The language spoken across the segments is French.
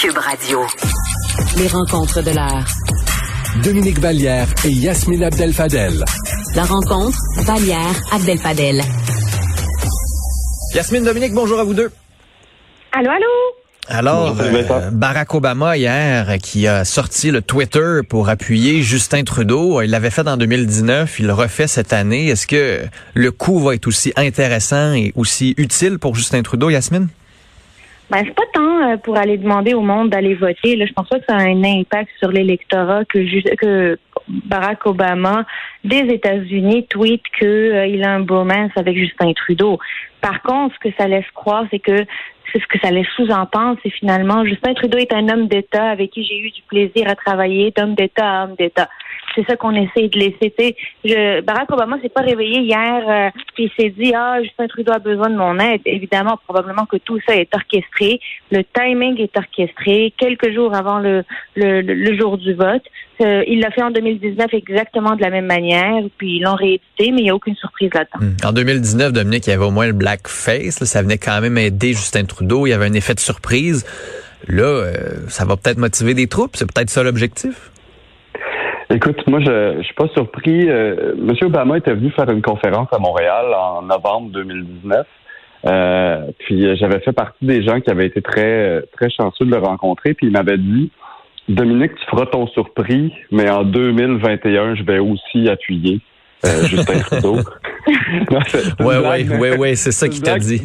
Cube Radio. Les rencontres de l'art. Dominique Vallière et Yasmine Abdel-Fadel. La rencontre, Vallière Abdel-Fadel. Yasmine Dominique, bonjour à vous deux. Allô, allô? Alors, euh, Barack Obama hier qui a sorti le Twitter pour appuyer Justin Trudeau, il l'avait fait en 2019, il le refait cette année. Est-ce que le coup va être aussi intéressant et aussi utile pour Justin Trudeau, Yasmine? Ben, c'est pas tant euh, pour aller demander au monde d'aller voter. Là, je pense pas que ça a un impact sur l'électorat que, que Barack Obama des États-Unis tweet qu'il euh, a un bromance avec Justin Trudeau. Par contre, ce que ça laisse croire, c'est que c'est ce que ça laisse sous-entendre, c'est finalement Justin Trudeau est un homme d'État avec qui j'ai eu du plaisir à travailler, d'homme d'État à homme d'État. C'est ça qu'on essaie de laisser. Je, Barack Obama s'est pas réveillé hier euh, puis il s'est dit ah Justin Trudeau a besoin de mon aide. Évidemment, probablement que tout ça est orchestré. Le timing est orchestré quelques jours avant le, le, jour du vote. Euh, il l'a fait en 2019 exactement de la même manière, puis ils l'ont réédité, mais il n'y a aucune surprise là-dedans. Hmm. En 2019, Dominique, il y avait au moins le blackface. ça venait quand même aider Justin Trudeau. Il y avait un effet de surprise. Là, euh, ça va peut-être motiver des troupes. C'est peut-être ça l'objectif. Écoute, moi, je, je suis pas surpris. Euh, Monsieur Obama était venu faire une conférence à Montréal en novembre 2019. Euh, puis j'avais fait partie des gens qui avaient été très très chanceux de le rencontrer. Puis il m'avait dit Dominique, tu feras ton surpris, mais en 2021, je vais aussi appuyer euh, Justin Trudeau. Oui, oui, oui, oui, c'est ça qu'il t'a dit.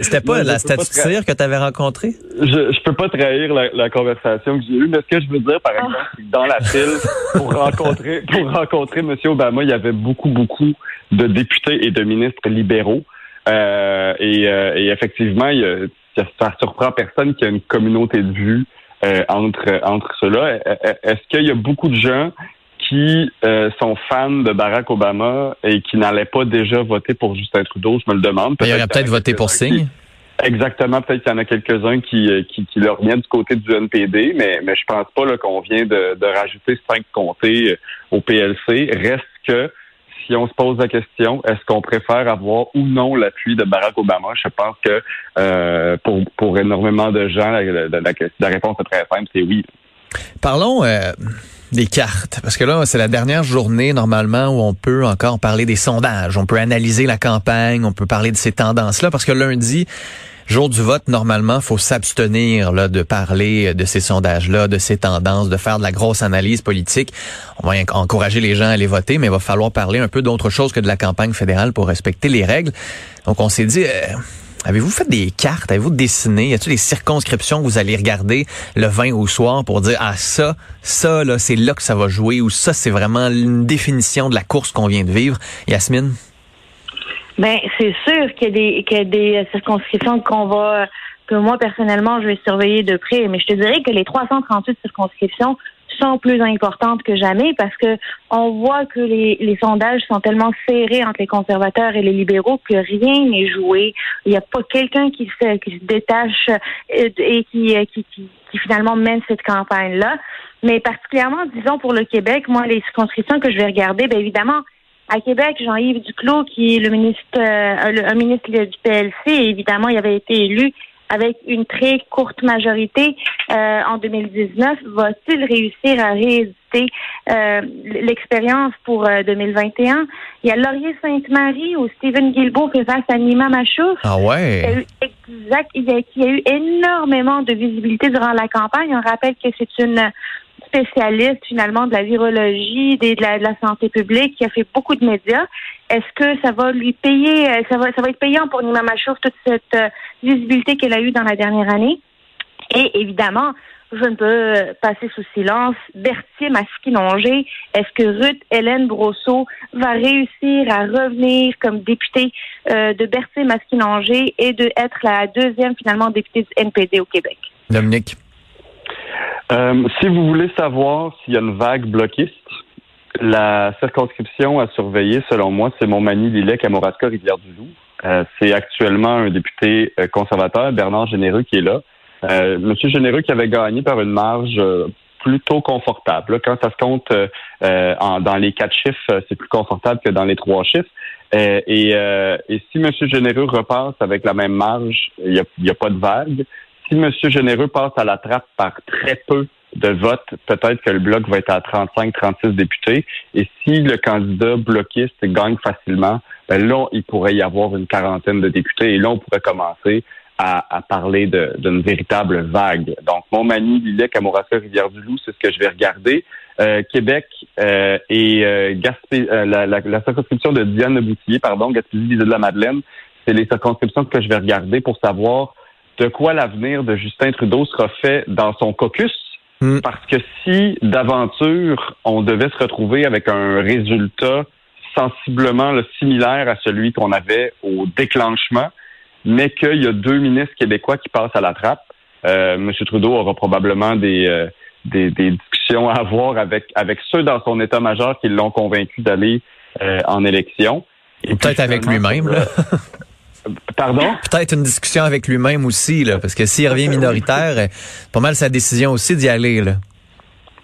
C'était pas la statue de cire que tu avais rencontrée? Je, je peux pas trahir la, conversation que j'ai eue, mais ce que je veux dire, par exemple, c'est que dans la file, pour rencontrer, pour rencontrer M. Obama, il y avait beaucoup, beaucoup de députés et de ministres libéraux. Euh, et, euh, et, effectivement, il ça surprend personne qu'il y a une communauté de vues euh, entre entre ceux-là. Est-ce qu'il y a beaucoup de gens qui euh, sont fans de Barack Obama et qui n'allaient pas déjà voter pour Justin Trudeau? Je me le demande. il y aurait peut-être voté pour Signe. Exactement, peut-être qu'il y en a quelques-uns qui, euh, qui, qui leur viennent du côté du NPD, mais, mais je pense pas qu'on vient de, de rajouter cinq comtés au PLC. Reste que si on se pose la question, est-ce qu'on préfère avoir ou non l'appui de Barack Obama? Je pense que euh, pour, pour énormément de gens, la, la, réponse est très simple, c'est oui. Parlons euh, des cartes, parce que là, c'est la dernière journée normalement où on peut encore parler des sondages, on peut analyser la campagne, on peut parler de ces tendances-là, parce que lundi, Jour du vote, normalement, faut s'abstenir là, de parler de ces sondages-là, de ces tendances, de faire de la grosse analyse politique. On va encourager les gens à aller voter, mais il va falloir parler un peu d'autre chose que de la campagne fédérale pour respecter les règles. Donc, on s'est dit... Euh, avez-vous fait des cartes? Avez-vous dessiné? Y a-t-il des circonscriptions que vous allez regarder le 20 au soir pour dire, ah, ça, ça, là, c'est là que ça va jouer ou ça, c'est vraiment une définition de la course qu'on vient de vivre? Yasmine? Ben, c'est sûr qu'il y a des, qu'il y a des circonscriptions qu'on va, que moi, personnellement, je vais surveiller de près. Mais je te dirais que les 338 circonscriptions sont plus importantes que jamais parce que on voit que les, sondages sont tellement serrés entre les conservateurs et les libéraux que rien n'est joué. Il n'y a pas quelqu'un qui se, détache euh, et qui, euh, qui finalement mène cette campagne-là. Mais particulièrement, disons, pour le Québec, moi, les circonscriptions que je vais regarder, bien évidemment, à Québec, Jean-Yves Duclos, qui est le ministre, euh, un ministre du PLC, évidemment, il avait été élu avec une très courte majorité euh, en 2019. Va-t-il réussir à rééditer euh, l'expérience pour 2021? Il y a Laurier Sainte-Marie ou Stephen Guilbeault qui face à Nima Machouf. Ah ouais? Exact, il y a, il y a eu énormément de visibilité durant la campagne. On rappelle que c'est une spécialiste finalement de la virologie, de la, de la santé publique, qui a fait beaucoup de médias. Est-ce que ça va lui payer, euh, ça va, ça va être payant pour Nima Machouf toute cette euh, visibilité qu'elle a eue dans la dernière année? Et évidemment, je ne peux euh, passer sous silence Berthier Masquinongé. Est-ce que Ruth Hélène Brosseau va réussir à revenir comme députée de Berthier Masquinongé et de être la deuxième finalement députée du NPD au Québec? Dominique. Euh, si vous voulez savoir s'il y a une vague bloquiste, la circonscription à surveiller, selon moi, c'est Montmagny, Lillet, Kamouraska, Rivière-du-Loup. Euh, c'est actuellement un député euh, conservateur, Bernard Généreux, qui est là. Euh, Monsieur Généreux qui avait gagné par une marge euh, plutôt confortable. Quand ça se compte en, dans les quatre chiffres, c'est plus confortable que dans les trois chiffres. et, et si Monsieur Généreux repasse avec la même marge, il n'y a, a pas de vague. Si Monsieur Généreux passe à la trappe par très peu de vote, peut-être que le bloc va être à 35-36 députés. Et si le candidat bloquiste gagne facilement, ben là, il pourrait y avoir une quarantaine de députés. Et là, on pourrait commencer à, parler d'une véritable vague. Donc, Montmagny, Lillet, Kamouraska, Rivière-du-Loup, c'est ce que je vais regarder. Euh, Québec euh, et euh, Gaspé, la, la, circonscription de Diane Boutillier, pardon, Gaspésie, de la Madeleine, c'est les circonscriptions que je vais regarder pour savoir de quoi l'avenir de Justin Trudeau sera fait dans son caucus Hmm. Parce que si d'aventure on devait se retrouver avec un résultat sensiblement similaire à celui qu'on avait au déclenchement, mais qu'il y a deux ministres québécois qui passent à la trappe, euh, M. Trudeau aura probablement des, euh, des, discussions à avoir avec, avec ceux dans son état-major qui l'ont convaincu d'aller euh, en élection. Et peut-être avec lui-même. Pardon? Peut-être une discussion avec lui-même aussi, là, parce que s'il revient minoritaire, euh, pas mal sa décision aussi d'y aller. Là.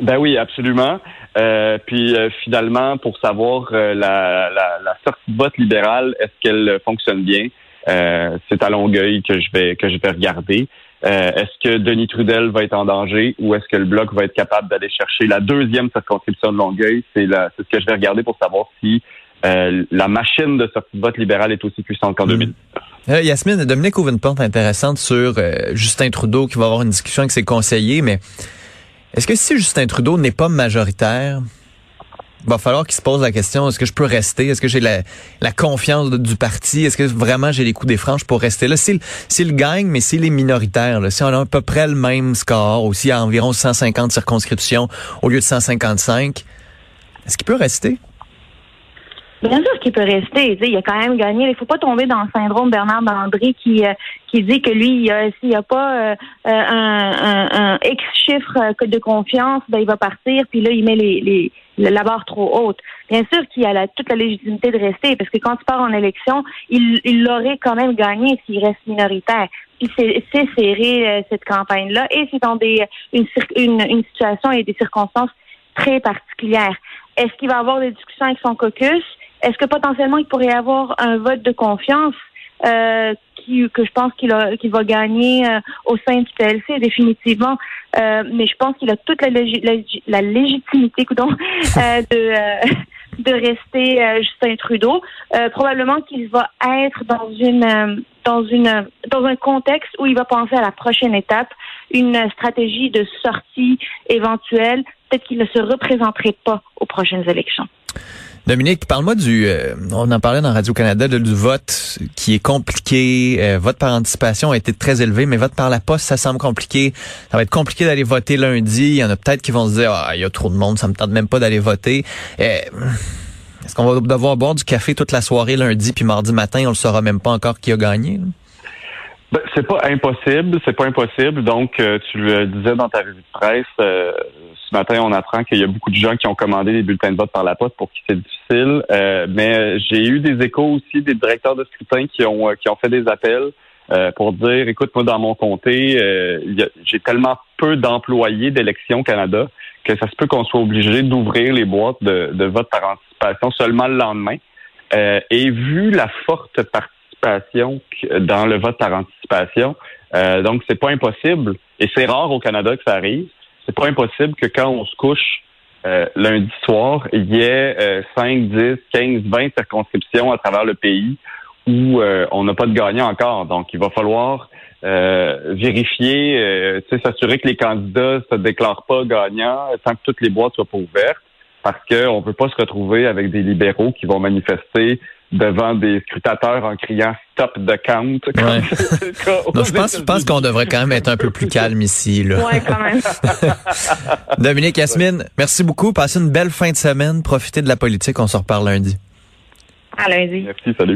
Ben oui, absolument. Euh, puis euh, finalement, pour savoir la, la, la, sortie de vote libérale, est-ce qu'elle fonctionne bien? c'est à Longueuil que je vais que je vais regarder. est-ce que Denis Trudel va être en danger ou est-ce que le bloc va être capable d'aller chercher la deuxième circonscription de Longueuil? C'est, c'est ce que je vais regarder pour savoir si euh, la machine de sortie de vote libérale est aussi puissante qu'en 2000. Mm. Euh, Yasmine, Dominique ouvre une porte intéressante sur euh, Justin Trudeau qui va avoir une discussion avec ses conseillers, mais est-ce que si Justin Trudeau n'est pas majoritaire, il va falloir qu'il se pose la question, est-ce que je peux rester? Est-ce que j'ai la, confiance du parti? Est-ce que vraiment j'ai les coups des franges pour rester là? S'il gagne, mais s'il est minoritaire, là, si on a à peu près le même score, ou s'il y a environ 150 circonscriptions au lieu de 155, est-ce qu'il peut rester? Bien sûr qu'il peut rester. Il a quand même gagné. Il faut pas tomber dans le syndrome Bernard Dandré qui euh, qui dit que lui, s'il n'y a pas euh, euh, un, un, X chiffre de confiance, ben il va partir. Puis là, il met les, les la barre trop haute. Bien sûr qu'il a toute la légitimité de rester, parce que quand il part en élection, il, l'aurait quand même gagné s'il reste minoritaire. Puis c'est, serré cette campagne-là, et c'est dans des une, une, une situation et des circonstances très particulières. Est-ce qu'il va avoir des discussions avec son caucus? Est-ce que potentiellement il pourrait y avoir un vote de confiance euh, qui, que je pense qu'il qu'il va gagner euh, au sein du PLC définitivement, euh, mais je pense qu'il a toute la, la, légitimité euh, de de rester Justin Trudeau. probablement qu'il va être dans une dans une dans un contexte où il va penser à la prochaine étape, une stratégie de sortie éventuelle. Peut-être qu'il ne se représenterait pas aux prochaines élections. Dominique, parle-moi du, euh, on en parlait dans Radio-Canada, du vote qui est compliqué. Euh, vote par anticipation a été très élevé, mais vote par la poste, ça semble compliqué. Ça va être compliqué d'aller voter lundi. Il y en a peut-être qui vont se dire, ah, il y a trop de monde, ça me tente même pas d'aller voter. Euh, est-ce qu'on va devoir boire du café toute la soirée lundi, puis mardi matin, on ne saura même pas encore qui a gagné? Ben, c'est pas impossible, c'est pas impossible. Donc, euh, tu le disais dans ta revue de presse, euh, ce matin, on apprend qu'il y a beaucoup de gens qui ont commandé des bulletins de vote par la poste pour qui c'est difficile. Euh, mais j'ai eu des échos aussi des directeurs de scrutin qui ont qui ont fait des appels pour dire, écoute, moi dans mon comté, j'ai tellement peu d'employés d'élections Canada que ça se peut qu'on soit obligé d'ouvrir les boîtes de, de vote par anticipation seulement le lendemain. et vu la forte partie dans le vote par anticipation. Euh, donc, c'est pas impossible, et c'est rare au Canada que ça arrive, c'est pas impossible que quand on se couche euh, lundi soir, il y ait euh, 5, 10, 15, 20 circonscriptions à travers le pays où euh, on n'a pas de gagnant encore. Donc, il va falloir euh, vérifier, s'assurer que les candidats se déclarent pas gagnants sans que toutes les boîtes soient pas ouvertes parce qu'on ne peut pas se retrouver avec des libéraux qui vont manifester devant des scrutateurs en criant stop the count. je pense, je pense qu'on devrait quand même être un peu plus calme ici. Là. Ouais, quand même. Dominique, Yasmine, merci beaucoup. Passez une belle fin de semaine. Profitez de la politique. On se reparle lundi. À lundi. Merci, salut.